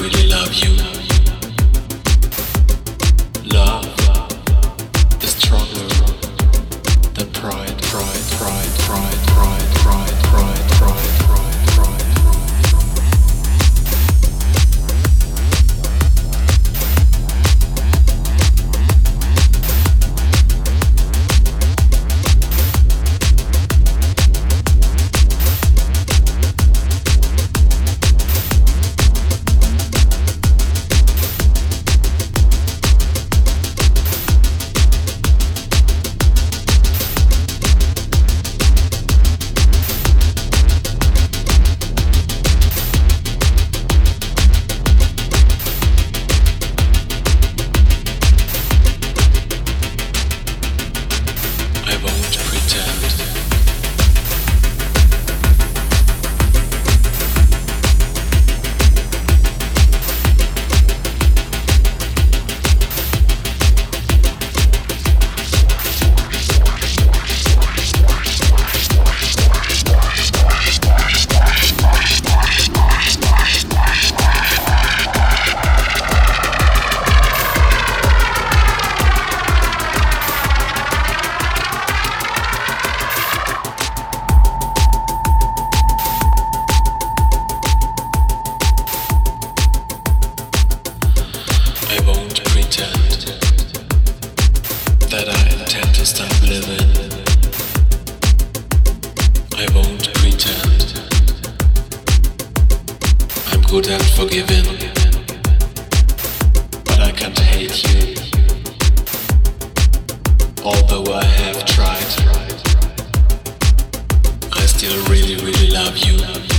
we. Although I have tried, I still really, really love you.